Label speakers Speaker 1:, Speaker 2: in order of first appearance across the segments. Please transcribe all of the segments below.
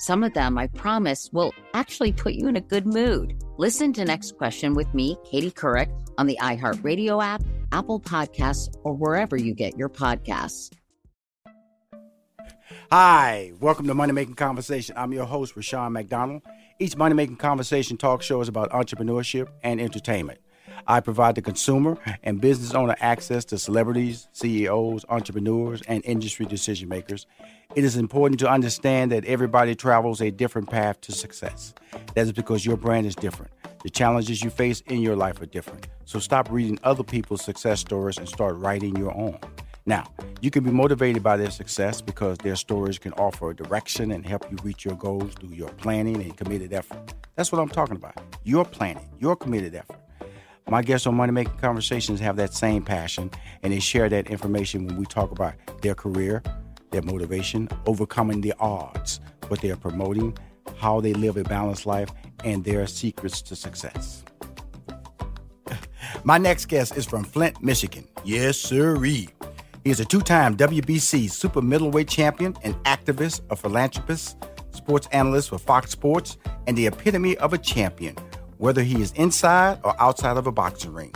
Speaker 1: Some of them, I promise, will actually put you in a good mood. Listen to Next Question with me, Katie Couric, on the iHeartRadio app, Apple Podcasts, or wherever you get your podcasts.
Speaker 2: Hi, welcome to Money Making Conversation. I'm your host, Rushion McDonald. Each Money Making Conversation talk show is about entrepreneurship and entertainment. I provide the consumer and business owner access to celebrities, CEOs, entrepreneurs, and industry decision makers. It is important to understand that everybody travels a different path to success. That is because your brand is different. The challenges you face in your life are different. So stop reading other people's success stories and start writing your own. Now, you can be motivated by their success because their stories can offer a direction and help you reach your goals through your planning and committed effort. That's what I'm talking about. Your planning, your committed effort. My guests on Money Making Conversations have that same passion and they share that information when we talk about their career, their motivation, overcoming the odds, what they are promoting, how they live a balanced life, and their secrets to success. My next guest is from Flint, Michigan. Yes, sirree. He is a two time WBC super middleweight champion, an activist, a philanthropist, sports analyst for Fox Sports, and the epitome of a champion whether he is inside or outside of a boxing ring.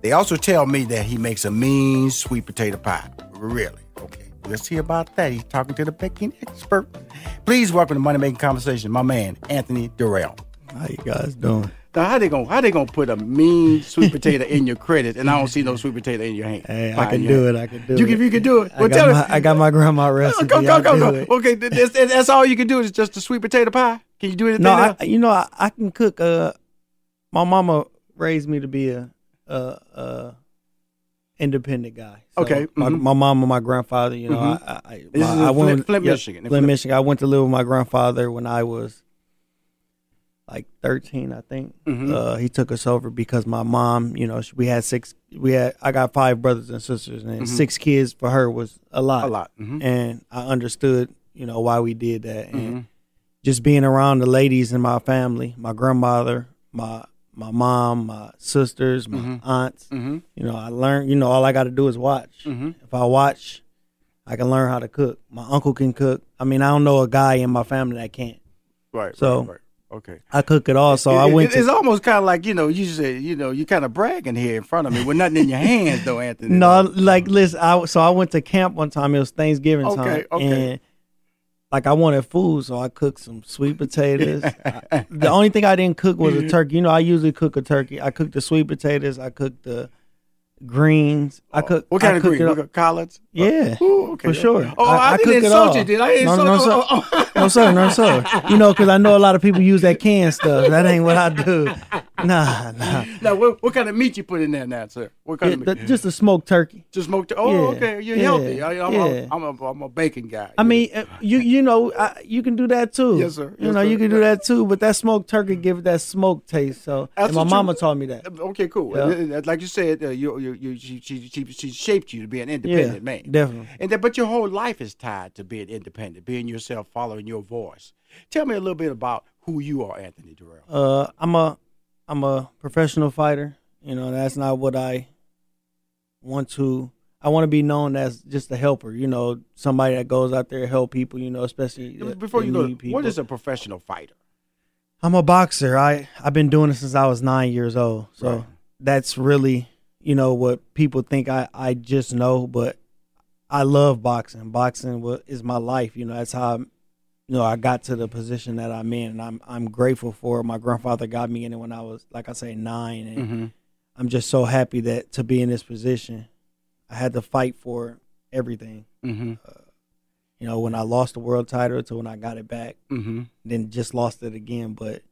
Speaker 2: They also tell me that he makes a mean sweet potato pie. Really? Okay, let's see about that. He's talking to the baking expert. Please welcome to Money Making Conversation, my man, Anthony Dirrell.
Speaker 3: How you guys doing?
Speaker 2: Now, how they gonna how they gonna put a mean sweet potato in your credit and I don't see no sweet potato in your hand?
Speaker 3: Hey, I can do it. I can do
Speaker 2: you
Speaker 3: it.
Speaker 2: Can, you can do it.
Speaker 3: I, got my, I got my grandma recipe.
Speaker 2: Go, go, go, go.
Speaker 3: It.
Speaker 2: Okay, that's, that's all you can do is just a sweet potato pie. Can you do anything
Speaker 3: no. I, you know, I, I can cook. Uh, my mama raised me to be a, a, a independent guy. So
Speaker 2: okay.
Speaker 3: Mm-hmm. My, my mom and my grandfather, you know, mm-hmm. I, I,
Speaker 2: this
Speaker 3: my,
Speaker 2: is
Speaker 3: I
Speaker 2: Flint,
Speaker 3: went,
Speaker 2: Flint
Speaker 3: yeah,
Speaker 2: Michigan.
Speaker 3: Flint, Michigan. I went to live with my grandfather when I was like 13, I think.
Speaker 2: Mm-hmm.
Speaker 3: Uh, he took us over because my mom, you know, we had six, we had, I got five brothers and sisters, and
Speaker 2: Mhm.
Speaker 3: six kids for her was a lot.
Speaker 2: A lot. Mhm.
Speaker 3: And I understood, you know, why we did that. And
Speaker 2: Mhm.
Speaker 3: just being around the ladies in my family, my grandmother, my my mom, my sisters, my
Speaker 2: Mhm.
Speaker 3: aunts.
Speaker 2: Mhm.
Speaker 3: You know, I learned. You know, all I got to do is watch.
Speaker 2: Mhm.
Speaker 3: If I watch, I can learn how to cook. My uncle can cook. I mean, I don't know a guy in my family that can't.
Speaker 2: Right.
Speaker 3: So
Speaker 2: right, right. Okay.
Speaker 3: I cook it all. So
Speaker 2: It-
Speaker 3: I
Speaker 2: it-
Speaker 3: went
Speaker 2: It's
Speaker 3: to.
Speaker 2: almost kind of like you know you say you know you kind of bragging here in front of me with nothing in your hands though, Anthony.
Speaker 3: No, like listen. I so I went to camp one time. It was Thanksgiving
Speaker 2: Okay,
Speaker 3: time,
Speaker 2: okay.
Speaker 3: and like I wanted food, so I cooked some sweet potatoes. I- the only thing I didn't cook was a turkey. You know, I usually cook a turkey. I cooked the sweet potatoes. I cooked the greens. I oh. cooked.
Speaker 2: What kind
Speaker 3: I
Speaker 2: of
Speaker 3: cooked
Speaker 2: green?
Speaker 3: it
Speaker 2: What Collards?
Speaker 3: Yeah,
Speaker 2: Ooh, okay.
Speaker 3: for sure.
Speaker 2: Oh, I,
Speaker 3: cook
Speaker 2: didn't
Speaker 3: it
Speaker 2: insult you, did I? I
Speaker 3: No,
Speaker 2: insult-
Speaker 3: no, sir.
Speaker 2: oh, oh,
Speaker 3: no, sir, no, sir. You know, because I know a lot of people use that canned stuff. That ain't what I do. Nah, nah.
Speaker 2: Now, what, what kind of meat you put in there now, sir? What kind
Speaker 3: Yeah,
Speaker 2: of
Speaker 3: the-
Speaker 2: meat?
Speaker 3: just a smoked turkey.
Speaker 2: Just smoked. Oh,
Speaker 3: Yeah,
Speaker 2: okay. You're
Speaker 3: yeah,
Speaker 2: healthy. I, I'm,
Speaker 3: yeah.
Speaker 2: I'm, a, I'm a bacon guy.
Speaker 3: I mean, uh, you you know, I, you can do that too.
Speaker 2: Yes, sir.
Speaker 3: You
Speaker 2: Yes,
Speaker 3: know, you
Speaker 2: sir.
Speaker 3: can do that too. But that smoked turkey give it that smoked taste. So,
Speaker 2: That's
Speaker 3: and my mama
Speaker 2: you-
Speaker 3: taught me that.
Speaker 2: Okay, cool. Like you said, uh, you, you, you, she, she, she, she shaped you to be an independent
Speaker 3: Yeah, definitely.
Speaker 2: And that, but your whole life is tied to being independent, being yourself, following your voice. Tell me a little bit about who you are, Anthony Dirrell.
Speaker 3: Uh, I'm a I'm a professional fighter. You know, that's not what I want to. I want to be known as just a helper. You know, somebody that goes out there to help people. You know, especially
Speaker 2: Before you go,
Speaker 3: people.
Speaker 2: what is a professional fighter?
Speaker 3: I'm a boxer. I I've been doing it since I was nine years old. So
Speaker 2: Right.
Speaker 3: that's really you know what people think I I just know, but I love boxing. Boxing is my life. You know, that's how you know I got to the position that I'm in, and I'm I'm grateful for it. My grandfather got me in it when I was like I say nine, and
Speaker 2: Mm-hmm.
Speaker 3: I'm just so happy that to be in this position. I had to fight for everything.
Speaker 2: Mm-hmm.
Speaker 3: You know, when I lost the world title to when I got it back,
Speaker 2: Mm-hmm.
Speaker 3: then just lost it again. But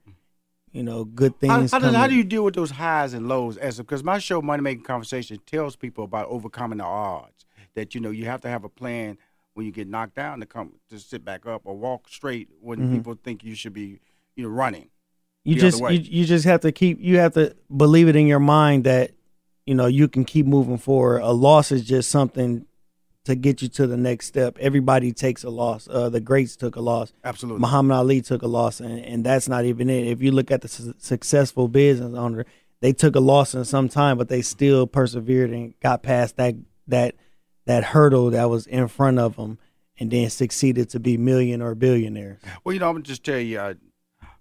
Speaker 3: you know, good things.
Speaker 2: How, how, how do you deal with those highs and lows? As because my show, Money Making Conversation, tells people about overcoming the odds. That you know you have to have a plan when you get knocked down to come to sit back up or walk straight when
Speaker 3: Mhm.
Speaker 2: people think you should be you know running.
Speaker 3: you just you, you just have to keep you have to believe it in your mind that you know you can keep moving forward a loss is just something to get you to the next step everybody takes a loss uh, the greats took a loss
Speaker 2: Absolutely.
Speaker 3: muhammad ali took a loss and, and that's not even it if you look at the su- successful business owner they took a loss in some time but they still persevered and got past that that that hurdle that was in front of them and then succeeded to be million or billionaires
Speaker 2: Well, you know, I'm gonna just tell you, I,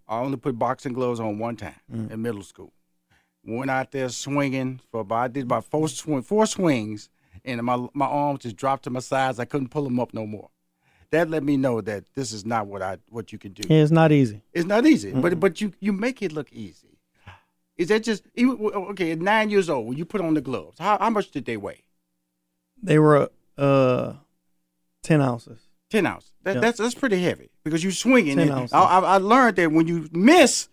Speaker 2: I only put boxing gloves on one time
Speaker 3: Mm.
Speaker 2: in middle school. Went out there swinging for about I did about four swing, four swings, and my my arms just dropped to my sides. I couldn't pull them up no more. That let me know that this is not what I what you can do.
Speaker 3: yeah, it's not easy
Speaker 2: It's not easy, but but you you make it look easy. Is that just even, okay? At nine years old, when you put on the gloves, how how much did they weigh?
Speaker 3: They were uh 10 ounces
Speaker 2: Ten ounces. That,
Speaker 3: Yeah.
Speaker 2: That's that's pretty heavy because you're swinging.
Speaker 3: 10 ounces.
Speaker 2: I, I, learned that when you miss,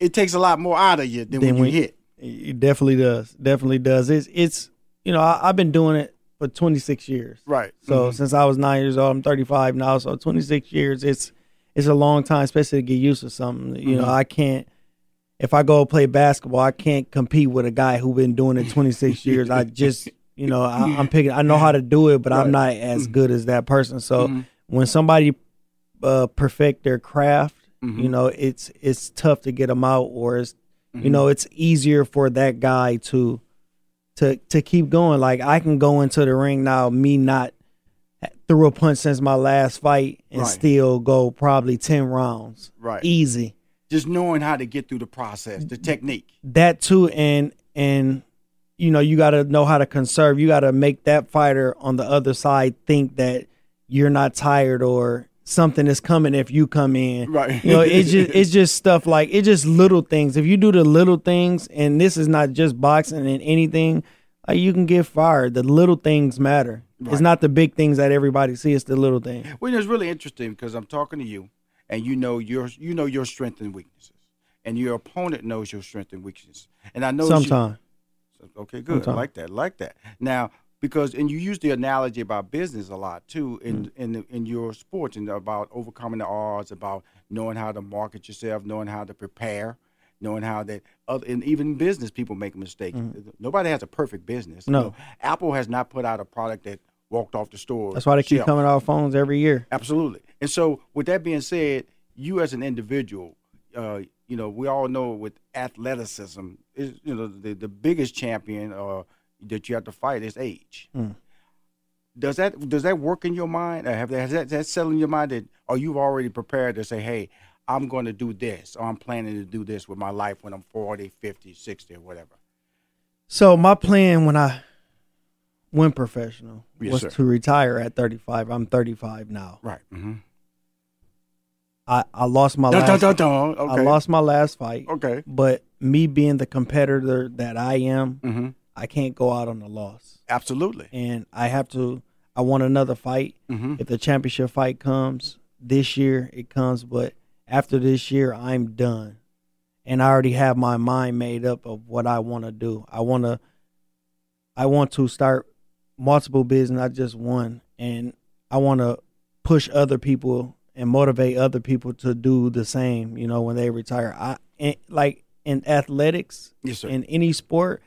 Speaker 2: it takes a lot more out of you than
Speaker 3: Then
Speaker 2: when you hit.
Speaker 3: It definitely does. Definitely does. It's it's you know I, I've been doing it for 26 years.
Speaker 2: Right.
Speaker 3: So
Speaker 2: Mhm.
Speaker 3: since I was nine years old, I'm 35 now. So 26 years. It's it's a long time, especially to get used to something. You know,
Speaker 2: Mhm.
Speaker 3: I can't. If I go play basketball, I can't compete with a guy who's been doing it 26 years. I just you know I, I'm picking. I know how to do it, but I'm not
Speaker 2: Right.
Speaker 3: as
Speaker 2: Mhm.
Speaker 3: good as that person. So
Speaker 2: Mhm.
Speaker 3: when somebody uh, perfect their craft,
Speaker 2: Mhm.
Speaker 3: you know, it's it's tough to get them out, or it's you
Speaker 2: Mhm.
Speaker 3: know it's easier for that guy to to to keep going like i can go into the ring now me not threw a punch since my last fight and
Speaker 2: Right.
Speaker 3: still go probably 10 rounds
Speaker 2: Right.
Speaker 3: easy
Speaker 2: Just knowing how to get through the process, the technique.
Speaker 3: that too and and you know you got to know how to conserve you got to make that fighter on the other side think that you're not tired or something is coming if you come in
Speaker 2: Right.
Speaker 3: you know it's just it's just stuff like it's just little things if you do the little things and this is not just boxing and anything like you can get fired the little things matter
Speaker 2: Right.
Speaker 3: it's not the big things that everybody sees it's the little things
Speaker 2: Well, it's really interesting because I'm talking to you, and you know your you know your strength and weaknesses, and your opponent knows your strength and weaknesses. And I know
Speaker 3: sometimes
Speaker 2: Okay, good. I like that. Like that. Now, because and you use the analogy about business a lot too in in the, in your sports and about overcoming the odds, about knowing how to market yourself, knowing how to prepare, knowing how that other and even business people make mistakes. Nobody has a perfect business. You
Speaker 3: No.
Speaker 2: know, Apple has not put out a product that walked off the store.
Speaker 3: that's why they keep
Speaker 2: shelf.
Speaker 3: coming out phones every year
Speaker 2: Absolutely. And so, with that being said, you as an individual, uh, you know, we all know with athleticism, is you know the, the biggest champion uh, that you have to fight is age.
Speaker 3: Mm.
Speaker 2: Does that does that work in your mind? Uh, have that, has that, that settled in your mind that are you already prepared to say, hey, I'm going to do this, or I'm planning to do this with my life when I'm 40, 50, 60, or whatever?
Speaker 3: So my plan when I went professional
Speaker 2: Yes,
Speaker 3: was
Speaker 2: sir.
Speaker 3: to retire at 35. I'm 35 now.
Speaker 2: Right. Mm-hmm.
Speaker 3: I, I lost my
Speaker 2: Dun,
Speaker 3: last
Speaker 2: dun, dun. Okay.
Speaker 3: I lost my last fight.
Speaker 2: Okay.
Speaker 3: But me being the competitor that I am,
Speaker 2: Mm-hmm.
Speaker 3: I can't go out on a loss.
Speaker 2: Absolutely.
Speaker 3: And I have to I want another fight.
Speaker 2: Mm-hmm.
Speaker 3: If the championship fight comes this year, it comes, but after this year I'm done. And I already have my mind made up of what I want to do. I want to I want to start multiple business, not just one, and I want to push other people and motivate other people to do the same. You know, when they retire, I and like in athletics,
Speaker 2: Yes, sir.
Speaker 3: in any sport,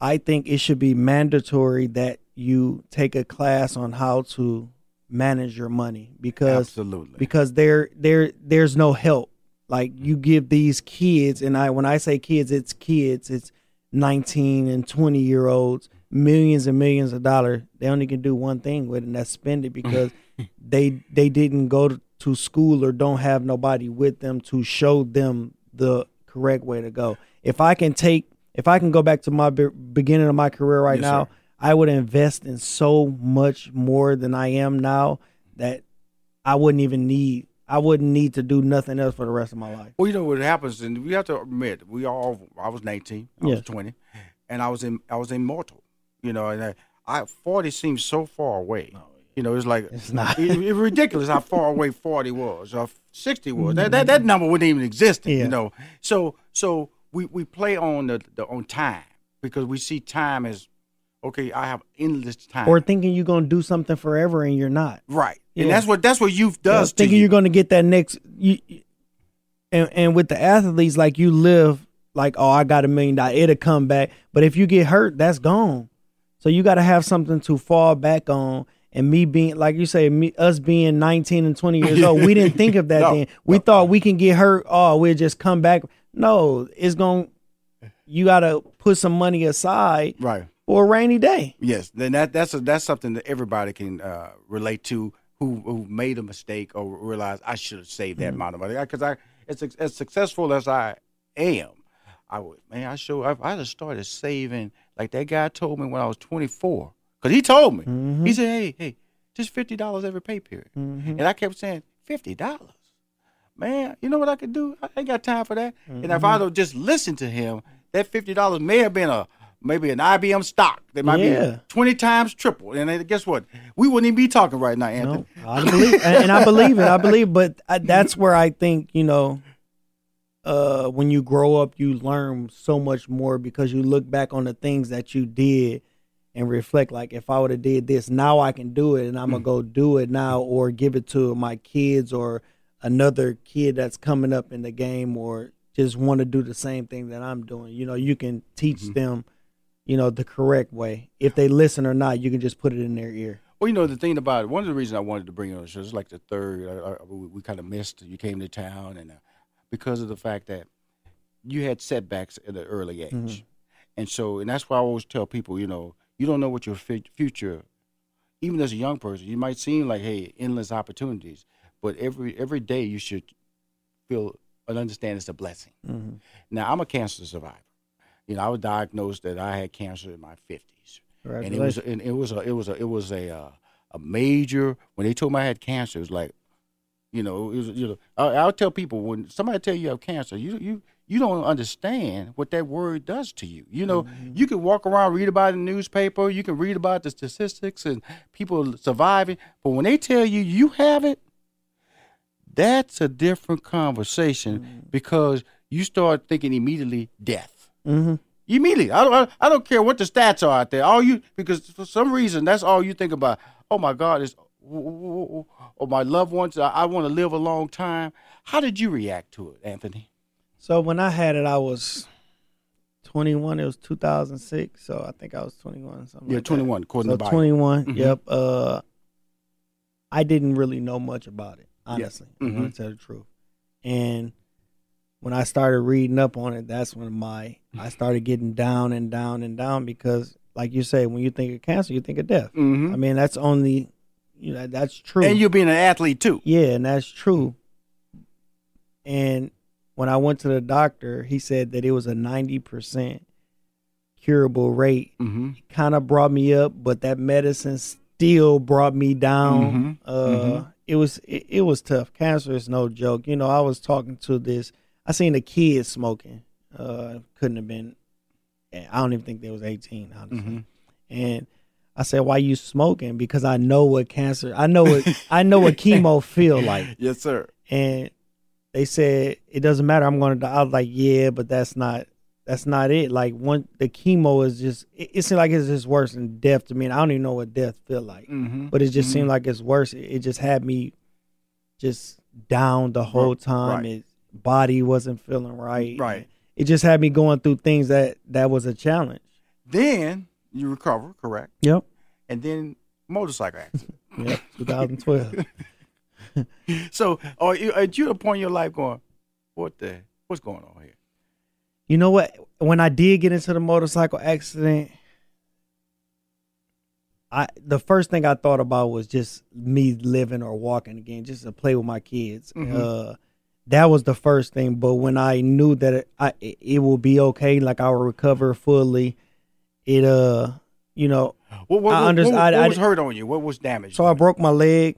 Speaker 3: I think it should be mandatory that you take a class on how to manage your money because
Speaker 2: Absolutely.
Speaker 3: because there there there's no help. Like you mm-hmm. give these kids, and I when I say kids, it's kids, it's 19 and 20 year olds. millions and millions of dollars, they only can do one thing with it, and that's spend it because they they didn't go to, to school or don't have nobody with them to show them the correct way to go. If I can take, if I can go back to my be- beginning of my career right
Speaker 2: Yes,
Speaker 3: now,
Speaker 2: sir.
Speaker 3: I would invest in so much more than I am now that I wouldn't even need. I wouldn't need to do nothing else for the rest of my life.
Speaker 2: Well, you know what happens, and we have to admit, we all. I was 19, I was 20, and I was in. I was immortal. You know, and I, I 40 seems so far away. You know, it's like
Speaker 3: It's not.
Speaker 2: it- it's ridiculous how far away 40 was or 60 was. That that, that mm-hmm. number wouldn't even exist.
Speaker 3: Yeah.
Speaker 2: You know, so so we, we play on the, the on time because we see time as okay. I have endless time.
Speaker 3: Or thinking you're gonna do something forever and you're not.
Speaker 2: right, and
Speaker 3: Yeah.
Speaker 2: that's what that's what youth does. to
Speaker 3: thinking
Speaker 2: you.
Speaker 3: you're going to get that next you and and with the athletes like you live like oh I got a million dollars it'll come back but if you get hurt that's gone so you got to have something to fall back on and me being like you say me us being 19 and 20 years old we didn't think of that
Speaker 2: No,
Speaker 3: then. We thought we can get hurt oh we'll just come back. No it's going you got to put some money aside
Speaker 2: right.
Speaker 3: for a rainy day.
Speaker 2: Yes, then that that's a, that's something that everybody can uh, relate to who who made a mistake or realized I should have saved that amount of money. Because I as as successful as I am, I would man I show I, I just started saving like that guy told me when I was 24 because he told me mm-hmm. he said hey hey just fifty dollars every pay period mm-hmm. and I kept saying fifty dollars man you know what I could do I ain't got time for that and if I'd mm-hmm. have just listened to him that fifty dollars may have been a maybe an IBM stock that might
Speaker 3: Yeah.
Speaker 2: be 20 times triple. And guess what? We wouldn't even be talking right now, Anthony.
Speaker 3: No, I believe, and, and I believe it. I believe, but I, that's where I think you know, uh, when you grow up, you learn so much more because you look back on the things that you did and reflect. Like, if I would have did this, now I can do it, and I'm gonna go do it now, or give it to my kids or another kid that's coming up in the game, or just want to do the same thing that I'm doing. You know, you can teach them, you know, the correct way. If they listen or not, you can just put it in their ear.
Speaker 2: Well, you know, the thing about it, one of the reasons I wanted to bring you on the show is like the third, uh, we, kind of missed. You came to town, and uh, because of the fact that you had setbacks at an early age. And so, and that's why I always tell people, you know, you don't know what your fu- future, even as a young person, you might seem like, hey, endless opportunities, but every every day you should feel and understand it's a blessing. Now, I'm a cancer survivor. You know, I was diagnosed that I had cancer in my 50s and it was and it was a it was a it was a uh, a major when they told me I had cancer. It was like, you know, it was you know. I, I'll tell people when somebody tell you you have cancer, you you you don't understand what that word does to you. You know, you can walk around read about the newspaper, you can read about the statistics and people surviving, but when they tell you you have it, that's a different conversation because you start thinking immediately death.
Speaker 3: Mm-hmm.
Speaker 2: Immediately, I don't, I, I don't care what the stats are out there. All you because for some reason that's all you think about. Oh my God, is or my loved ones. I, I want to live a long time. How did you react to it, Anthony?
Speaker 3: So when I had it, I was 21. It was 2006, so I think I was 21. Something
Speaker 2: Yeah,
Speaker 3: like that.
Speaker 2: twenty one. According
Speaker 3: So
Speaker 2: to the Bible.
Speaker 3: 21.
Speaker 2: Mhm.
Speaker 3: Yep. Uh, I didn't really know much about it, honestly. I'm
Speaker 2: Mhm.
Speaker 3: gonna tell the truth. And when I started reading up on it, that's when my I started getting down and down and down because, like you say, when you think of cancer, you think of death.
Speaker 2: Mhm.
Speaker 3: I mean, that's only you know that's true.
Speaker 2: And you being an athlete too.
Speaker 3: Yeah, and that's true. And when I went to the doctor, he said that it was a 90% curable rate.
Speaker 2: Mm-hmm.
Speaker 3: Kind of brought me up, but that medicine still brought me down.
Speaker 2: Mhm,
Speaker 3: Uh
Speaker 2: mhm.
Speaker 3: it was it, it was tough. Cancer is no joke. You know, I was talking to this I seen a kid smoking. Uh couldn't have been I don't even think they was 18, honestly.
Speaker 2: Mhm.
Speaker 3: And I said, "Why you smoking?" Because I know what cancer. I know what I know what chemo feel like.
Speaker 2: Yes, sir.
Speaker 3: And they said it doesn't matter. I'm going to. die. I was like, "Yeah, but that's not that's not it. Like one, the chemo is just. It, it seems like it's just worse than death to me. And I don't even know what death feel like.
Speaker 2: Mm-hmm.
Speaker 3: But it just seemed like it's worse. It, it just had me just down the whole time.
Speaker 2: right.
Speaker 3: It body wasn't feeling right.
Speaker 2: Right.
Speaker 3: It just had me going through things that that was a challenge.
Speaker 2: Then you recover, correct?
Speaker 3: Yep.
Speaker 2: And then motorcycle accident.
Speaker 3: Yep. 2012.
Speaker 2: so, are you at you a point in your life going, what the what's going on here?
Speaker 3: You know what? When I did get into the motorcycle accident, I the first thing I thought about was just me living or walking again, just to play with my kids.
Speaker 2: Mm-hmm.
Speaker 3: Uh, that was the first thing. But when I knew that it, I, it, it will be okay, like I will recover fully, it uh, you know,
Speaker 2: What, what,
Speaker 3: I understand-
Speaker 2: what-
Speaker 3: I-
Speaker 2: what
Speaker 3: I
Speaker 2: was
Speaker 3: di-
Speaker 2: hurt on you? What was damaged?
Speaker 3: so I broke my leg.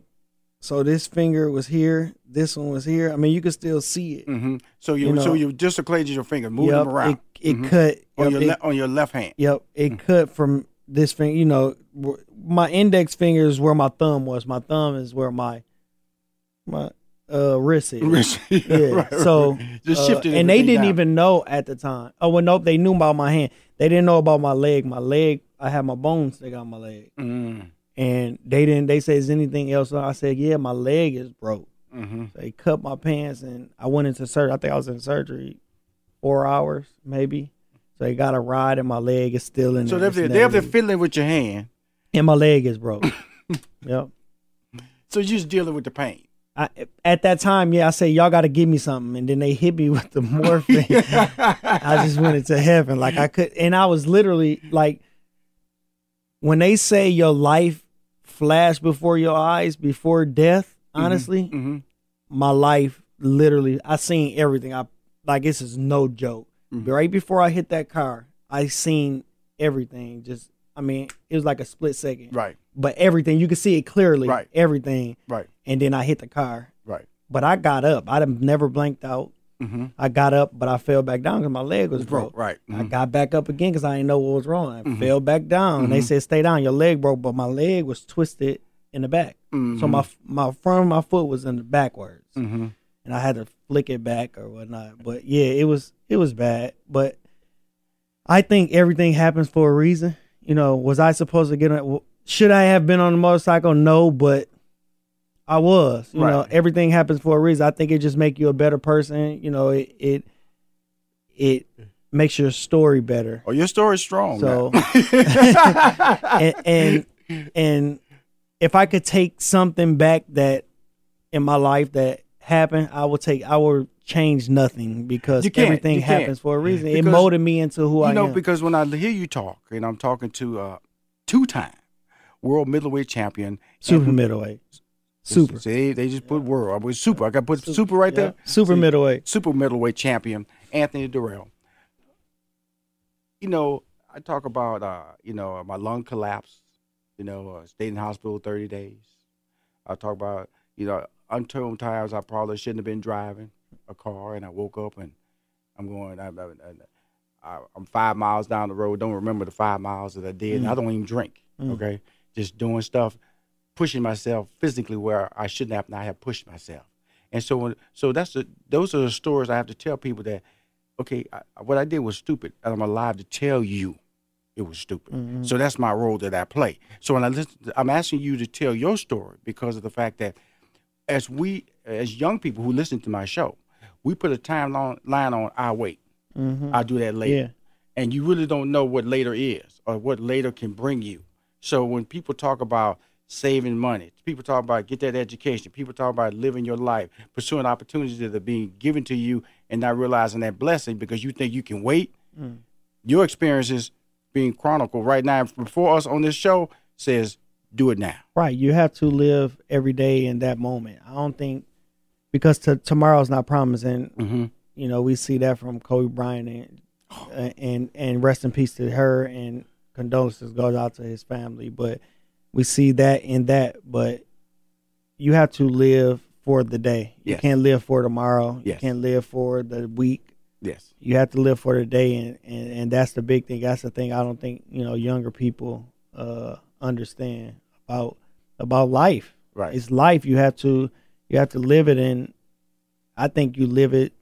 Speaker 3: So this finger was here, this one was here. I mean, you can still see it.
Speaker 2: hmm So you,
Speaker 3: You know-
Speaker 2: so you dislocated your finger, moved
Speaker 3: Yep,
Speaker 2: them around
Speaker 3: It, it
Speaker 2: Mhm.
Speaker 3: cut
Speaker 2: on
Speaker 3: yep,
Speaker 2: your
Speaker 3: it-
Speaker 2: le- on your left hand.
Speaker 3: Yep, it
Speaker 2: Mm.
Speaker 3: cut from this finger. You know, my index finger is where my thumb was. My thumb is where my my uh wrist is. Yeah.
Speaker 2: Right,
Speaker 3: so,
Speaker 2: right. just
Speaker 3: uh, and they didn't
Speaker 2: down.
Speaker 3: even know at the time. Oh well, nope. They knew about my hand. They didn't know about my leg. My leg. I had my bones They got my leg,
Speaker 2: Mm,
Speaker 3: and they didn't. They said, "Is anything else?" I said, "Yeah, my leg is broke."
Speaker 2: hmm
Speaker 3: They cut my pants, and I went into surgery. I think I was in surgery four hours, maybe. So they got a ride, and my leg is still in.
Speaker 2: So
Speaker 3: there.
Speaker 2: they're,
Speaker 3: It's
Speaker 2: they're, they're
Speaker 3: never-
Speaker 2: fiddling with your hand.
Speaker 3: and my leg is broke. yep.
Speaker 2: So you're just dealing with the pain.
Speaker 3: I, at that time, yeah, I say y'all got to give me something, and then they hit me with the morphine. I just went into heaven, like I could, and I was literally like, when they say your life flashed before your eyes before death. Honestly,
Speaker 2: hmm
Speaker 3: my life literally, I seen everything. I like this is no joke.
Speaker 2: Mhm.
Speaker 3: Right before I hit that car, I seen everything. Just, I mean, it was like a split second.
Speaker 2: Right,
Speaker 3: But everything you could see it clearly.
Speaker 2: Right.
Speaker 3: Everything.
Speaker 2: right,
Speaker 3: and then I hit the car.
Speaker 2: right.
Speaker 3: But I got up. I never blanked out.
Speaker 2: Hmm
Speaker 3: I got up, but I fell back down because my leg was
Speaker 2: broke.
Speaker 3: broke.
Speaker 2: Right.
Speaker 3: I
Speaker 2: mhm.
Speaker 3: got back up again because I didn't know what was wrong. I
Speaker 2: Mhm.
Speaker 3: fell back down. They
Speaker 2: Mhm.
Speaker 3: said, "Stay down. Your leg broke," but my leg was twisted in the back. So
Speaker 2: Mhm.
Speaker 3: my my front of my foot was in the backwards,
Speaker 2: Mhm.
Speaker 3: and I had to flick it back or whatnot. But yeah, it was it was bad. But I think everything happens for a reason. You know, was I supposed to get on? Should I have been on the motorcycle? No, but I was. You know, everything happens for a reason. I think it just make you a better person. You know, it it it makes your story better.
Speaker 2: Oh, your story's strong.
Speaker 3: So- and, and and if I could take something back that in my life that happened, I would take. I would change nothing because everything happens for a reason. it molded me into who I am.
Speaker 2: you know,
Speaker 3: am.
Speaker 2: because when I hear you talk, and I'm talking to uh, two-time world middleweight champion,
Speaker 3: super
Speaker 2: and-
Speaker 3: middleweight, super,
Speaker 2: See, they just put word. I was super. I got put super right
Speaker 3: Yeah.
Speaker 2: there.
Speaker 3: super
Speaker 2: See,
Speaker 3: middleweight.
Speaker 2: super middleweight champion Anthony Dirrell. You know, I talk about uh, you know my lung collapse. You know, uh, stayed in the hospital thirty days. I talk about you know untold times I probably shouldn't have been driving a car, and I woke up and I'm going. I, I, I, I'm five miles down the road. Don't remember the five miles that I did.
Speaker 3: Mm.
Speaker 2: I don't even drink.
Speaker 3: Mm.
Speaker 2: Okay, just doing stuff, pushing myself physically where I shouldn't have. I have pushed myself. And so, when, so that's the those are the stories I have to tell people that, okay, I, what I did was stupid, and I'm alive to tell you, it was stupid.
Speaker 3: Mhm.
Speaker 2: So that's my role that I play. So when I listen, I'm asking you to tell your story because of the fact that, as we, as young people who listen to my show, we put a timeline line on our wait.
Speaker 3: Mhm.
Speaker 2: I'll do that later.
Speaker 3: Yeah.
Speaker 2: And you really don't know what later is or what later can bring you. So when people talk about saving money, people talk about get that education, people talk about living your life, pursuing opportunities that are being given to you and not realizing that blessing because you think you can wait.
Speaker 3: Mm.
Speaker 2: Your experiences being chronicled right now before us on this show says do it now.
Speaker 3: Right. You have to live every day in that moment. I don't think because t- tomorrow's not promising.
Speaker 2: Mm-hmm.
Speaker 3: You know, we see that from Kobe Bryant and and and rest in peace to her and condolences goes out to his family. But we see that in that. But you have to live for the day. You
Speaker 2: Yes.
Speaker 3: can't live for tomorrow.
Speaker 2: Yes.
Speaker 3: You can't live for the week.
Speaker 2: Yes.
Speaker 3: You have to live for the day, and, and and that's the big thing. That's the thing I don't think you know younger people uh understand about about life.
Speaker 2: Right.
Speaker 3: It's life. You have to you have to live it, and I think you live it.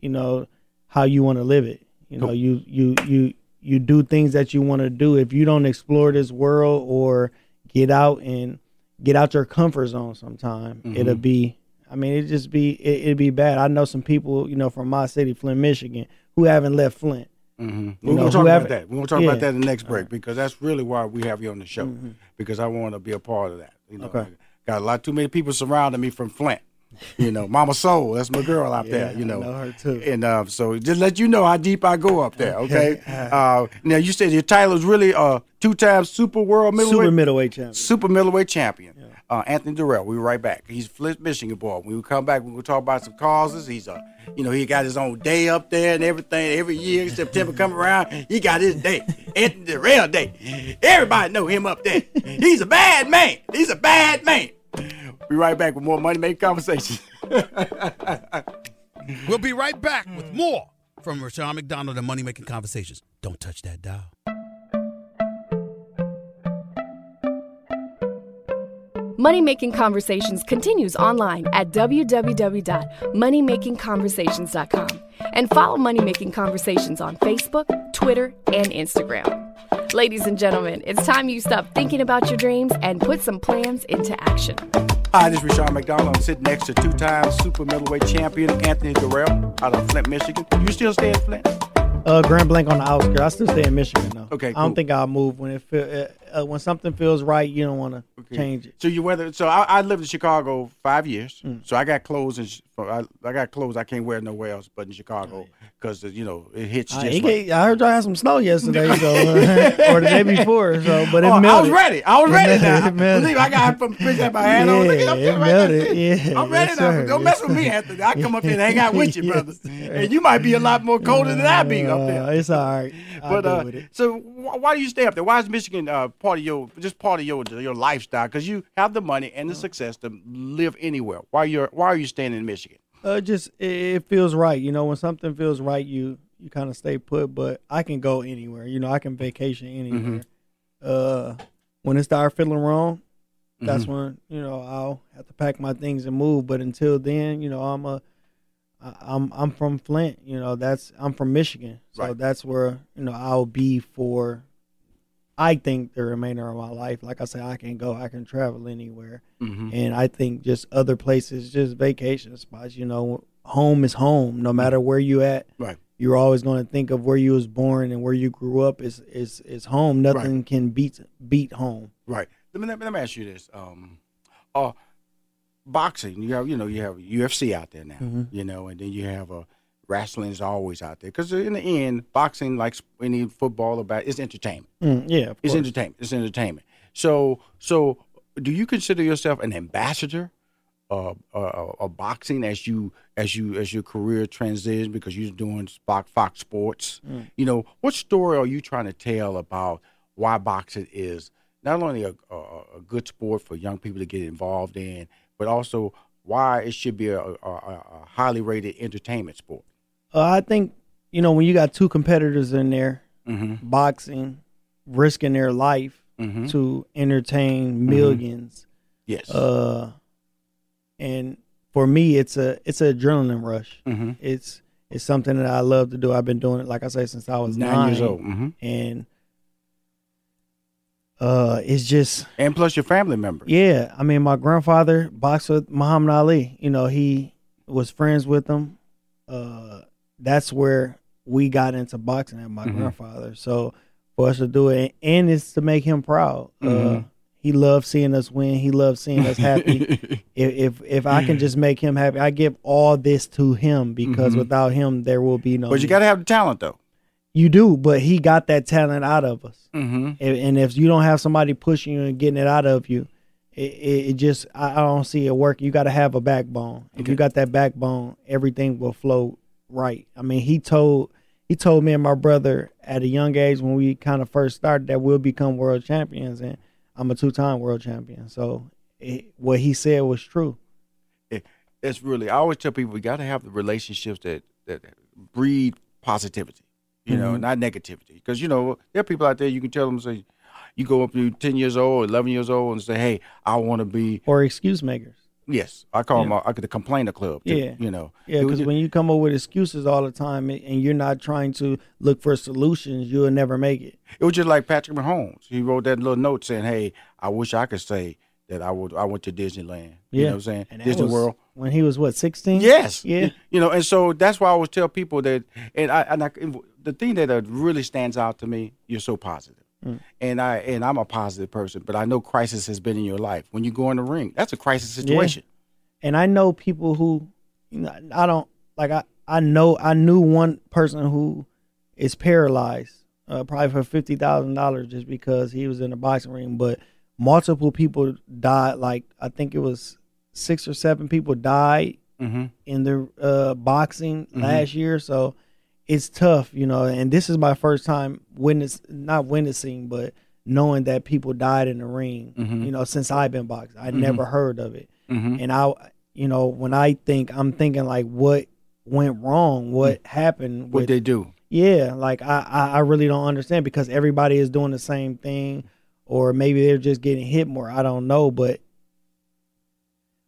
Speaker 3: You know how you want to live it. You know
Speaker 2: Cool.
Speaker 3: you you you you do things that you want to do. If you don't explore this world or get out and get out your comfort zone, sometime
Speaker 2: Mhm.
Speaker 3: it'll be. I mean, it just be it, it'd be bad. I know some people, you know, from my city, Flint, Michigan, who haven't left Flint.
Speaker 2: Mm-hmm. We're gonna talk about that. We're gonna talk
Speaker 3: Yeah.
Speaker 2: about that in the next break because that's really why we have you on the show
Speaker 3: Mhm.
Speaker 2: because I want to be a part of that. You know,
Speaker 3: Okay.
Speaker 2: got a lot too many people surrounding me from Flint. You know, Mama Soul, that's my girl out there.
Speaker 3: Yeah,
Speaker 2: You
Speaker 3: I
Speaker 2: know,
Speaker 3: know her too.
Speaker 2: And uh, so just let you know how deep I go up there. Okay. uh, now you said your title is really uh two time Super World middleweight.
Speaker 3: Super middleweight champion.
Speaker 2: Super middleweight champion. Uh, Anthony Dirrell. We were right back. He's Flint, Michigan boy. When we come back, we're gonna talk about some causes. He's a, you know, he got his own day up there and everything. Every year September come around, he got his day. Anthony Dirrell Day. Everybody know him up there. He's a bad man. He's a bad man. Be right back with more money making conversations.
Speaker 4: We'll be right back with more from Rushion McDonald and Money Making Conversations. Don't touch that dial.
Speaker 5: Money Making Conversations continues online at www.moneymakingconversations.com and follow Money Making Conversations on Facebook, Twitter, and Instagram. Ladies and gentlemen, it's time you stop thinking about your dreams and put some plans into action.
Speaker 2: Hi, this is Rushion McDonald. I'm sitting next to two-time super middleweight champion Anthony Dirrell out of Flint, Michigan. You still stay in Flint?
Speaker 3: Uh, Grand Blanc on the outskirts. I still stay in Michigan though.
Speaker 2: Okay,
Speaker 3: I don't think I'll move when it feel, uh, uh, when something feels right. You don't want to change it.
Speaker 2: So you whether so I, I lived in Chicago five years.
Speaker 3: Mm.
Speaker 2: So I got clothes and I, I got clothes I can't wear nowhere else but in Chicago because you know it hits
Speaker 3: Uh,
Speaker 2: just
Speaker 3: get- I heard y'all had some snow yesterday, so uh, or the day before. So, but it
Speaker 2: Oh, I was ready. I was ready now. Believe I got to put that my hand on. Look at I'm
Speaker 3: it
Speaker 2: right
Speaker 3: melted. Yeah,
Speaker 2: I'm ready
Speaker 3: yes,
Speaker 2: now.
Speaker 3: sir.
Speaker 2: Don't mess with me. Anthony. I come up here and hang out with you,
Speaker 3: Yes,
Speaker 2: brother. And you might be a lot more colder than I be up there.
Speaker 3: Uh, it's all right. I'll
Speaker 2: But uh,
Speaker 3: with it.
Speaker 2: so wh- why do you stay up there? Why is Michigan uh, part of your just part of your your lifestyle? Because you have the money and the success to live anywhere. Why you why are you staying in Michigan?
Speaker 3: Uh, just it, it feels right. You know, when something feels right, you you kind of stay put. But I can go anywhere. You know, I can vacation anywhere. Uh, when it starts feeling wrong, that's when you know I'll have to pack my things and move. But until then, you know, I'm a I- I'm I'm from Flint. You know, that's I'm from Michigan, so
Speaker 2: Right.
Speaker 3: that's where you know I'll be for. I think the remainder of my life. Like I said, I can go, I can travel anywhere,
Speaker 2: Mm-hmm.
Speaker 3: and I think just other places, just vacation spots. You know, home is home, no matter where you at.
Speaker 2: Right.
Speaker 3: You're always going to think of where you was born and where you grew up is is is home. Nothing can beat beat home.
Speaker 2: Right. Let me let me, let me ask you this. Um, uh, boxing. You have you know you have UFC out there now.
Speaker 3: Mm-hmm.
Speaker 2: You know, and then you have a wrestling is always out there because in the end, boxing like any football about it's entertainment.
Speaker 3: Mm, yeah, of
Speaker 2: It's entertainment. It's entertainment. So so do you consider yourself an ambassador? Uh, uh, of boxing as you as you as your career transitions because you're doing Fox, Fox Sports. You know what story are you trying to tell about why boxing is not only a, a, a good sport for young people to get involved in, but also why it should be a, a, a highly rated entertainment sport.
Speaker 3: Uh, I think you know when you got two competitors in there
Speaker 2: Mm-hmm.
Speaker 3: boxing, risking their life
Speaker 2: Mm-hmm.
Speaker 3: to entertain 1000000s
Speaker 2: Yes.
Speaker 3: Uh, and for me, it's a it's an adrenaline rush.
Speaker 2: mm-hmm.
Speaker 3: It's it's something that I love to do. I've been doing it, like I say, since I was
Speaker 2: Nine,
Speaker 3: nine,
Speaker 2: years old. Mm-hmm.
Speaker 3: and uh, it's just
Speaker 2: And plus your family members.
Speaker 3: yeah. I mean, my grandfather boxed with Muhammad Ali. You know, he was friends with him. Uh, that's where we got into boxing at my
Speaker 2: Mhm.
Speaker 3: grandfather. So for us to do it, and it's to make him proud. Uh,
Speaker 2: Mhm.
Speaker 3: he loves seeing us win. He loves seeing us happy. if, if if I can just make him happy, I give all this to him because
Speaker 2: Mhm.
Speaker 3: without him, there will be no.
Speaker 2: But you got to have the talent though.
Speaker 3: You do, but he got that talent out of us.
Speaker 2: Mm-hmm.
Speaker 3: And, and if you don't have somebody pushing you and getting it out of you, it, it, it just I, I don't see it work. You got to have a backbone. If you got that backbone, everything will flow right. I mean, he told he told me and my brother at a young age when we kind of first started that we'll become world champions, and I'm a two time world champion. So it, what he said was true.
Speaker 2: It's really. I always tell people we got to have the relationships that that breed positivity. You know,
Speaker 3: Mhm.
Speaker 2: not negativity. Because you know there are people out there you can tell them say, you go up to ten years old, eleven years old, and say, hey, I want to be.
Speaker 3: Or excuse makers.
Speaker 2: Yes, I call
Speaker 3: Yeah.
Speaker 2: them. I could the complainer club. too,
Speaker 3: Yeah.
Speaker 2: You know.
Speaker 3: Yeah, because when you come up with excuses all the time and you're not trying to look for solutions, you'll never make it.
Speaker 2: It was just like Patrick Mahomes. He wrote that little note saying, "Hey, I wish I could say that I would. I went to Disneyland. You know what I'm saying?
Speaker 3: And
Speaker 2: Disney World.
Speaker 3: when he was what 16.
Speaker 2: Yes.
Speaker 3: Yeah.
Speaker 2: You know, and so that's why I always tell people that, and I, and I, the thing that uh, really stands out to me, you're so positive. And I and I'm a positive person, but I know crisis has been in your life. When you go in the ring, that's a crisis situation.
Speaker 3: and I know people who, you know, I don't like. I I know I knew one person who is paralyzed, uh, probably for fifty thousand dollars just because he was in a boxing ring. But multiple people died. Like I think it was six or seven people died
Speaker 2: Mm-hmm.
Speaker 3: in the uh, boxing
Speaker 2: Mhm.
Speaker 3: last year. So it's tough, you know. And this is my first time witness, not witnessing, but knowing that people died in the ring.
Speaker 2: Mhm.
Speaker 3: You know, since I've been boxing, I
Speaker 2: Mhm.
Speaker 3: never heard of it.
Speaker 2: Mm-hmm.
Speaker 3: And I, you know, when I think, I'm thinking like, what went wrong? What happened?
Speaker 2: What they do?
Speaker 3: yeah, like I, I, I really don't understand because everybody is doing the same thing, or maybe they're just getting hit more. I don't know, but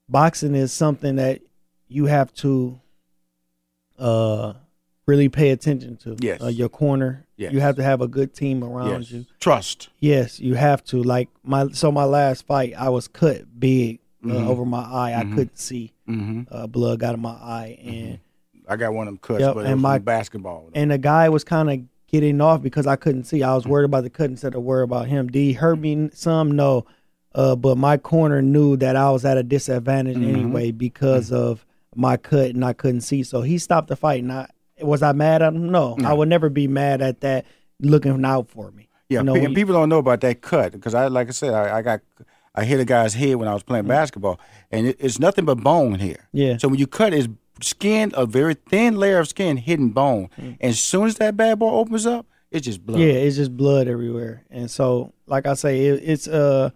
Speaker 3: boxing is something that you have to uh really pay attention to.
Speaker 2: Yes.
Speaker 3: uh, your corner.
Speaker 2: Yes.
Speaker 3: You have to have a good team around
Speaker 2: Yes.
Speaker 3: you.
Speaker 2: Trust.
Speaker 3: Yes, you have to. Like my so my last fight, I was cut big uh,
Speaker 2: Mhm.
Speaker 3: over my eye. I
Speaker 2: Mhm.
Speaker 3: couldn't see.
Speaker 2: Mm-hmm.
Speaker 3: Uh, blood got in my eye, and
Speaker 2: I got one of them cuts,
Speaker 3: Yep,
Speaker 2: but it
Speaker 3: and
Speaker 2: was
Speaker 3: my-
Speaker 2: from basketball.
Speaker 3: and the guy was kind of getting off because I couldn't see. I was worried about the cut instead of worried about him. Did he hurt me some? No. Uh, but my corner knew that I was at a disadvantage
Speaker 2: Mhm.
Speaker 3: anyway because of my cut and I couldn't see. So he stopped the fight. And I, was I mad at him? No,
Speaker 2: No.
Speaker 3: I would never be mad at that looking out for me.
Speaker 2: Yeah,
Speaker 3: You know,
Speaker 2: and people don't know about that cut because I, like I said, I, I got, I hit a guy's head when I was playing basketball, and it, it's nothing but bone here.
Speaker 3: Yeah.
Speaker 2: So when you cut, it's skin, a very thin layer of skin, hidden bone, and as soon as that bad boy opens up, it's just blood.
Speaker 3: Yeah, it's just blood everywhere. And so, like I say, it, it's uh,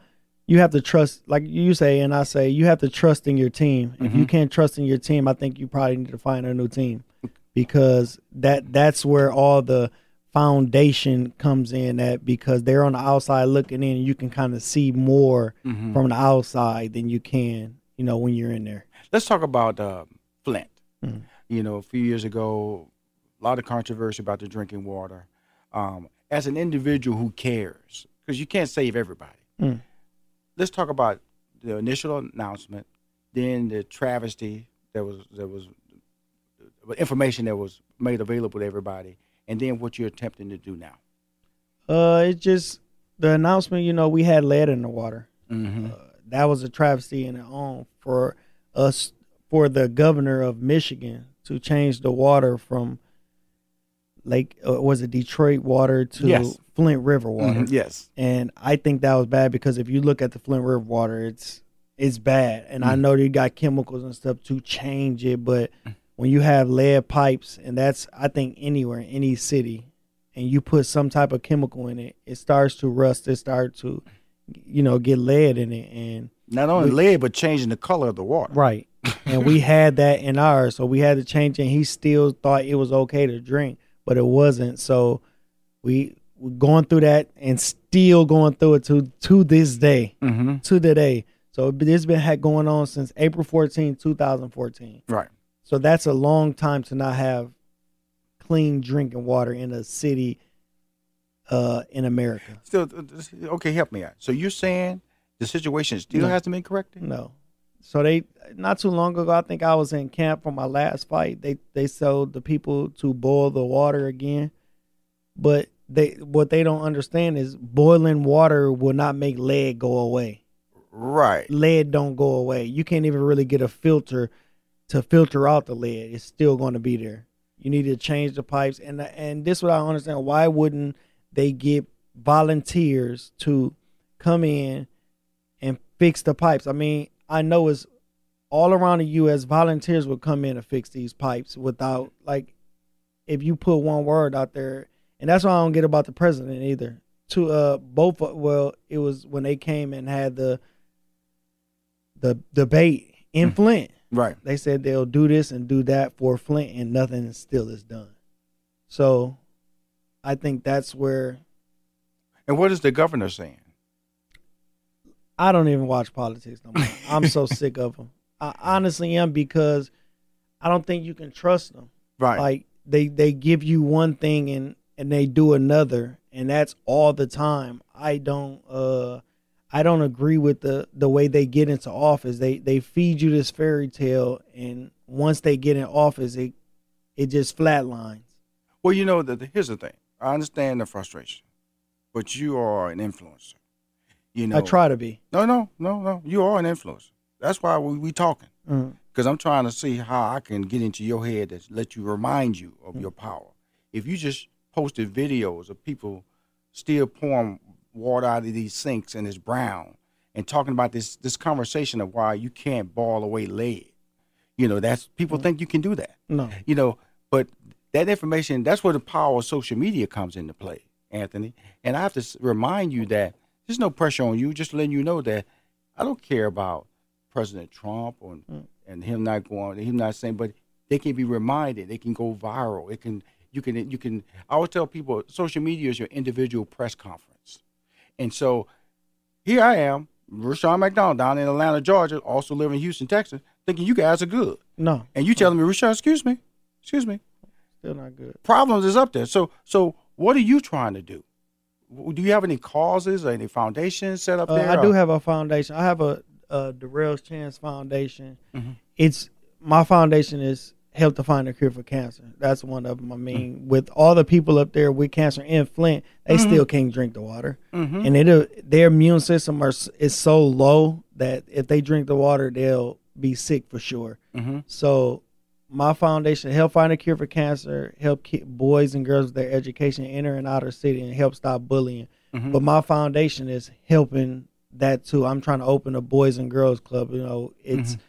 Speaker 3: you have to trust, like you say, and I say, you have to trust in your team. If
Speaker 2: Mm-hmm.
Speaker 3: you can't trust in your team, I think you probably need to find a new team because that that's where all the foundation comes in at because they're on the outside looking in and you can kind of see more
Speaker 2: Mhm.
Speaker 3: from the outside than you can, you know, when you're in there.
Speaker 2: Let's talk about uh, Flint.
Speaker 3: Mhm.
Speaker 2: You know, a few years ago, a lot of controversy about the drinking water. Um, as an individual who cares, because you can't save everybody.
Speaker 3: Mm.
Speaker 2: Let's talk about the initial announcement, then the travesty that was that was information that was made available to everybody, and then what you're attempting to do now.
Speaker 3: Uh, it's just the announcement, you know, we had lead in the water.
Speaker 2: Mm-hmm.
Speaker 3: Uh, that was a travesty in its own for us for the governor of Michigan to change the water from Lake uh, was it Detroit water to
Speaker 2: Yes.
Speaker 3: Flint River water.
Speaker 2: Mhm, Yes.
Speaker 3: And I think that was bad because if you look at the Flint River water, it's it's bad. And I
Speaker 2: Mm.
Speaker 3: know you got chemicals and stuff to change it, but when you have lead pipes, and that's I think anywhere in any city, and you put some type of chemical in it, it starts to rust. It starts to, you know, get lead in it, and
Speaker 2: Not only
Speaker 3: We-
Speaker 2: lead, but changing the color of the water.
Speaker 3: right. and we had that in ours, so we had to change it. And he still thought it was okay to drink, but it wasn't. So we we going through that and still going through it to to this day,
Speaker 2: Mm-hmm.
Speaker 3: to today. So this been had going on since April 14, 2014.
Speaker 2: Right.
Speaker 3: So that's a long time to not have clean drinking water in a city uh, in America.
Speaker 2: Still, uh, okay, help me out. So you're saying the situation still
Speaker 3: No.
Speaker 2: has to be corrected?
Speaker 3: No. So they not too long ago, I think I was in camp for my last fight. They they told the people to boil the water again, but they what they don't understand is boiling water will not make lead go away.
Speaker 2: Right.
Speaker 3: Lead don't go away. You can't even really get a filter to filter out the lead. It's still going to be there. You need to change the pipes, and and this is what I understand. Why wouldn't they get volunteers to come in and fix the pipes? I mean, I know it's all around the U.S. Volunteers will come in and fix these pipes without like if you put one word out there, and that's what I don't get about the president either. To uh both well, it was when they came and had the the debate in Flint.
Speaker 2: Right.
Speaker 3: They said they'll do this and do that for Flint, and nothing still is done. So, I think that's where
Speaker 2: And what is the governor saying?
Speaker 3: I don't even watch politics no more. I'm so sick of them. I honestly am because I don't think you can trust them.
Speaker 2: Right.
Speaker 3: Like they they give you one thing and and they do another, and that's all the time. I don't uh I don't agree with the the way they get into office. They they feed you this fairy tale, and once they get in office, it it just flatlines.
Speaker 2: well, you know, that here's the thing. I understand the frustration, but you are an influencer. You know,
Speaker 3: I try to be.
Speaker 2: No, no, no, no. You are an influencer. That's why we, we talking.
Speaker 3: Mm.
Speaker 2: Because I'm trying to see how I can get into your head to let you remind you of your power. If you just posted videos of people still pouring water out of these sinks and it's brown and talking about this this conversation of why you can't ball away lead. You know, that's people mm. think you can do that.
Speaker 3: No.
Speaker 2: You know, but that information, that's where the power of social media comes into play, Anthony. And I have to remind you that there's no pressure on you, just letting you know that I don't care about President Trump or, mm. and him not going, him not saying, but they can be reminded, they can go viral. It can, you can, you can. I always tell people, social media is your individual press conference, and so here I am, Rushion McDonald, down in Atlanta, Georgia, also live in Houston, Texas, thinking you guys are good,
Speaker 3: No.
Speaker 2: and you telling me, Rushion, excuse me, excuse me,
Speaker 3: Still not good.
Speaker 2: problems is up there. So, so what are you trying to do? Do you have any causes or any foundations set up
Speaker 3: Uh,
Speaker 2: there?
Speaker 3: I do have a foundation. I have a, a Darrell's Chance Foundation.
Speaker 2: Mm-hmm.
Speaker 3: It's my foundation is help to find a cure for cancer. That's one of them. I mean,
Speaker 2: Mm.
Speaker 3: with all the people up there with cancer in Flint, they
Speaker 2: Mm-hmm.
Speaker 3: still can't drink the water, and it their immune system are is so low that if they drink the water, they'll be sick for sure.
Speaker 2: Mm-hmm.
Speaker 3: So. My foundation help find a cure for cancer, help keep boys and girls with their education enter and outer city, and help stop bullying.
Speaker 2: Mm-hmm.
Speaker 3: But my foundation is helping that too. I'm trying to open a boys and girls club. You know, it's
Speaker 2: Mm-hmm.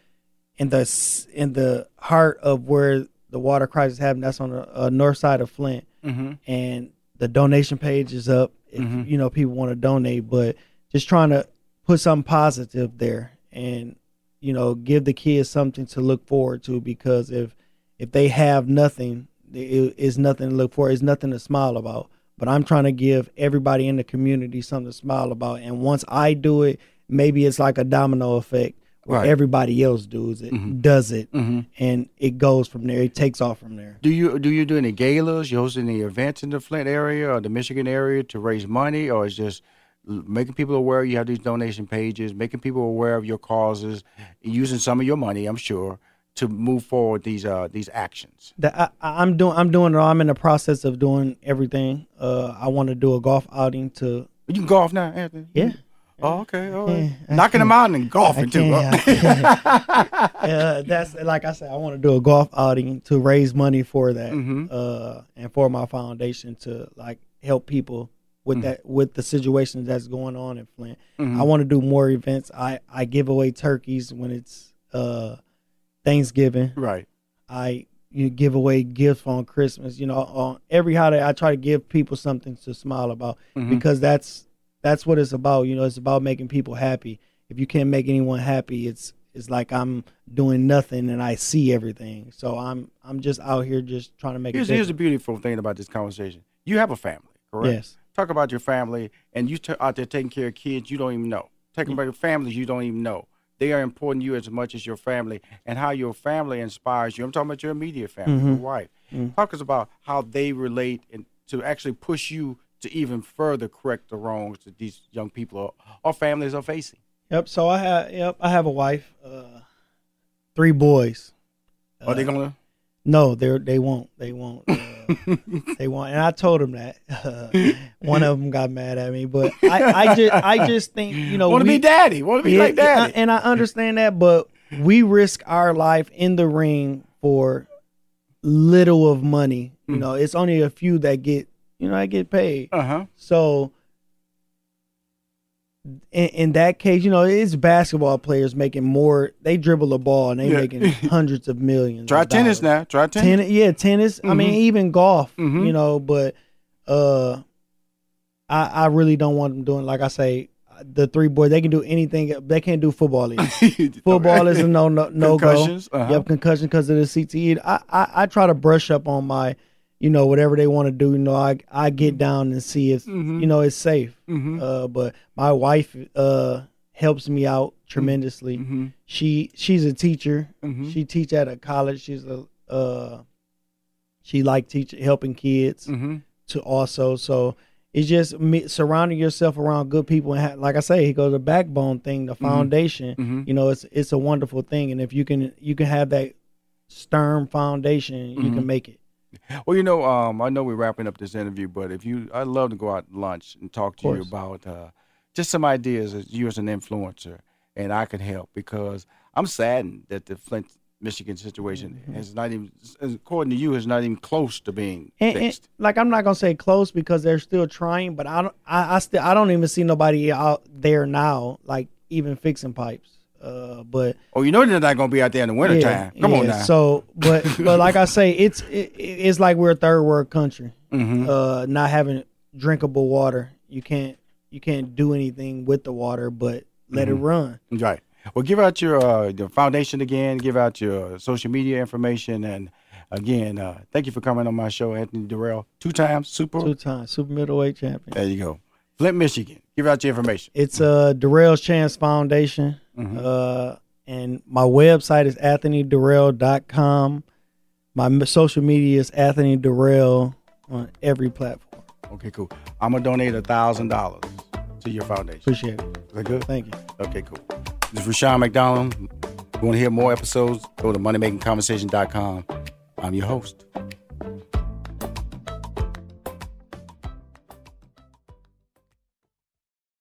Speaker 3: In the in the heart of where the water crisis happened. That's on the uh, north side of Flint,
Speaker 2: Mm-hmm.
Speaker 3: and the donation page is up. If you know people want to donate, but just trying to put something positive there, and you know, give the kids something to look forward to. Because if if they have nothing, it is nothing to look for. It's nothing to smile about. But I'm trying to give everybody in the community something to smile about. And once I do it, maybe it's like a domino effect where
Speaker 2: Right.
Speaker 3: everybody else does it, does it, and it goes from there. It takes off from there.
Speaker 2: Do you do you do any galas? You host any events in the Flint area or the Michigan area to raise money, or is just making people aware you have these donation pages, making people aware of your causes, using some of your money, I'm sure, to move forward these uh these actions.
Speaker 3: That I, I'm doing. I'm doing. it all. I'm in the process of doing everything. Uh, I want to do a golf outing to.
Speaker 2: You can golf now, Anthony.
Speaker 3: Yeah.
Speaker 2: Oh, okay. All right.
Speaker 3: Yeah,
Speaker 2: Knocking them out and golfing too.
Speaker 3: can't-
Speaker 2: huh?
Speaker 3: I can't. uh, that's like I said. I want to do a golf outing to raise money for that,
Speaker 2: Mhm.
Speaker 3: uh, and for my foundation to like help people with
Speaker 2: Mm.
Speaker 3: that with the situation that's going on in Flint.
Speaker 2: Mhm.
Speaker 3: I want to do more events. I I give away turkeys when it's uh Thanksgiving.
Speaker 2: Right.
Speaker 3: I you give away gifts on Christmas. You know, on every holiday, I try to give people something to smile about
Speaker 2: Mhm.
Speaker 3: because that's that's what it's about. You know, it's about making people happy. If you can't make anyone happy, it's it's like I'm doing nothing and I see everything. So I'm I'm just out here just trying to make
Speaker 2: Here's, here's the beautiful thing about this conversation. You have a family, correct?
Speaker 3: Yes.
Speaker 2: Talk about your family, and you t- out there taking care of kids you don't even know. Taking care of families you don't even know. They are important to you as much as your family, and how your family inspires you. I'm talking about your immediate family, your mm-hmm. wife. Mm. Talk us about how they relate and to actually push you to even further correct the wrongs that these young people or, or families are facing.
Speaker 3: Yep. So I have yep I have a wife, uh, three boys.
Speaker 2: Are they gonna?
Speaker 3: No, they they won't. They won't. Uh, they won't. And I told them that. Uh, one of them got mad at me, but I, I just I just think you know
Speaker 2: Want to be daddy? Want to be
Speaker 3: Yeah,
Speaker 2: like daddy?
Speaker 3: and I understand that, but we risk our life in the ring for little of money. You
Speaker 2: Mm.
Speaker 3: know, it's only a few that get you know I get paid.
Speaker 2: Uh huh.
Speaker 3: So in, in that case, you know, it's basketball players making more. They dribble a ball and they
Speaker 2: Yeah.
Speaker 3: making hundreds of millions.
Speaker 2: Try
Speaker 3: of
Speaker 2: tennis now. Try tennis.
Speaker 3: Tennis, yeah, tennis. I mean,
Speaker 2: Mhm.
Speaker 3: even golf.
Speaker 2: Mhm.
Speaker 3: You know, but uh, I I really don't want them doing like I say. The three boys, they can do anything. They can't do football. Either. Football is a no no no go.
Speaker 2: Uh-huh.
Speaker 3: Yep, concussion because of the CTE. I, I I try to brush up on my, you know, whatever they want to do. You know, I I get down and see if
Speaker 2: Mhm.
Speaker 3: you know it's safe.
Speaker 2: Mhm.
Speaker 3: Uh, but my wife uh helps me out tremendously.
Speaker 2: Mhm.
Speaker 3: She she's a teacher.
Speaker 2: Mhm.
Speaker 3: She teach at a college. She's a uh, she like teaching helping kids to also so. It's just me, surrounding yourself around good people, and ha- like I say, he goes the backbone thing, the foundation. You know, it's it's a wonderful thing, and if you can you can have that stern foundation, you can make it.
Speaker 2: Well, you know, um, I know we're wrapping up this interview, but if you, I'd love to go out to lunch and talk to you about uh, just some ideas as you as an influencer and I can help because I'm saddened that the Flint, Michigan situation
Speaker 3: Mm-hmm.
Speaker 2: has not even, according to you, is not even close to being
Speaker 3: And- and,
Speaker 2: fixed.
Speaker 3: like I'm not gonna say close because they're still trying, but I don't. I, I still. I don't even see nobody out there now, like even fixing pipes. Uh, but
Speaker 2: oh, you know they're not going to be out there in the wintertime. Come on now.
Speaker 3: So, but but like I say, it's it, it's like we're a third world country.
Speaker 2: Mhm.
Speaker 3: Uh, not having drinkable water, you can't you can't do anything with the water, but let
Speaker 2: Mm-hmm.
Speaker 3: it run.
Speaker 2: Right. Well, give out your uh, your foundation again. Give out your social media information, and again, uh, thank you for coming on my show, Anthony Dirrell, two times super.
Speaker 3: Two times super middleweight champion.
Speaker 2: There you go, Flint, Michigan. Give out your information.
Speaker 3: It's uh Darrell's Chance Foundation.
Speaker 2: Mm-hmm.
Speaker 3: Uh, and my website is anthonydirrell.com. My social media is Anthony Dirrell on every platform.
Speaker 2: Okay, cool. I'm gonna donate a thousand dollars to your foundation.
Speaker 3: Appreciate it.
Speaker 2: Is that good?
Speaker 3: Thank you.
Speaker 2: Okay, cool. This is Rushion McDonald. If you want to hear more episodes? Go to moneymakingconversation.com. I'm your host.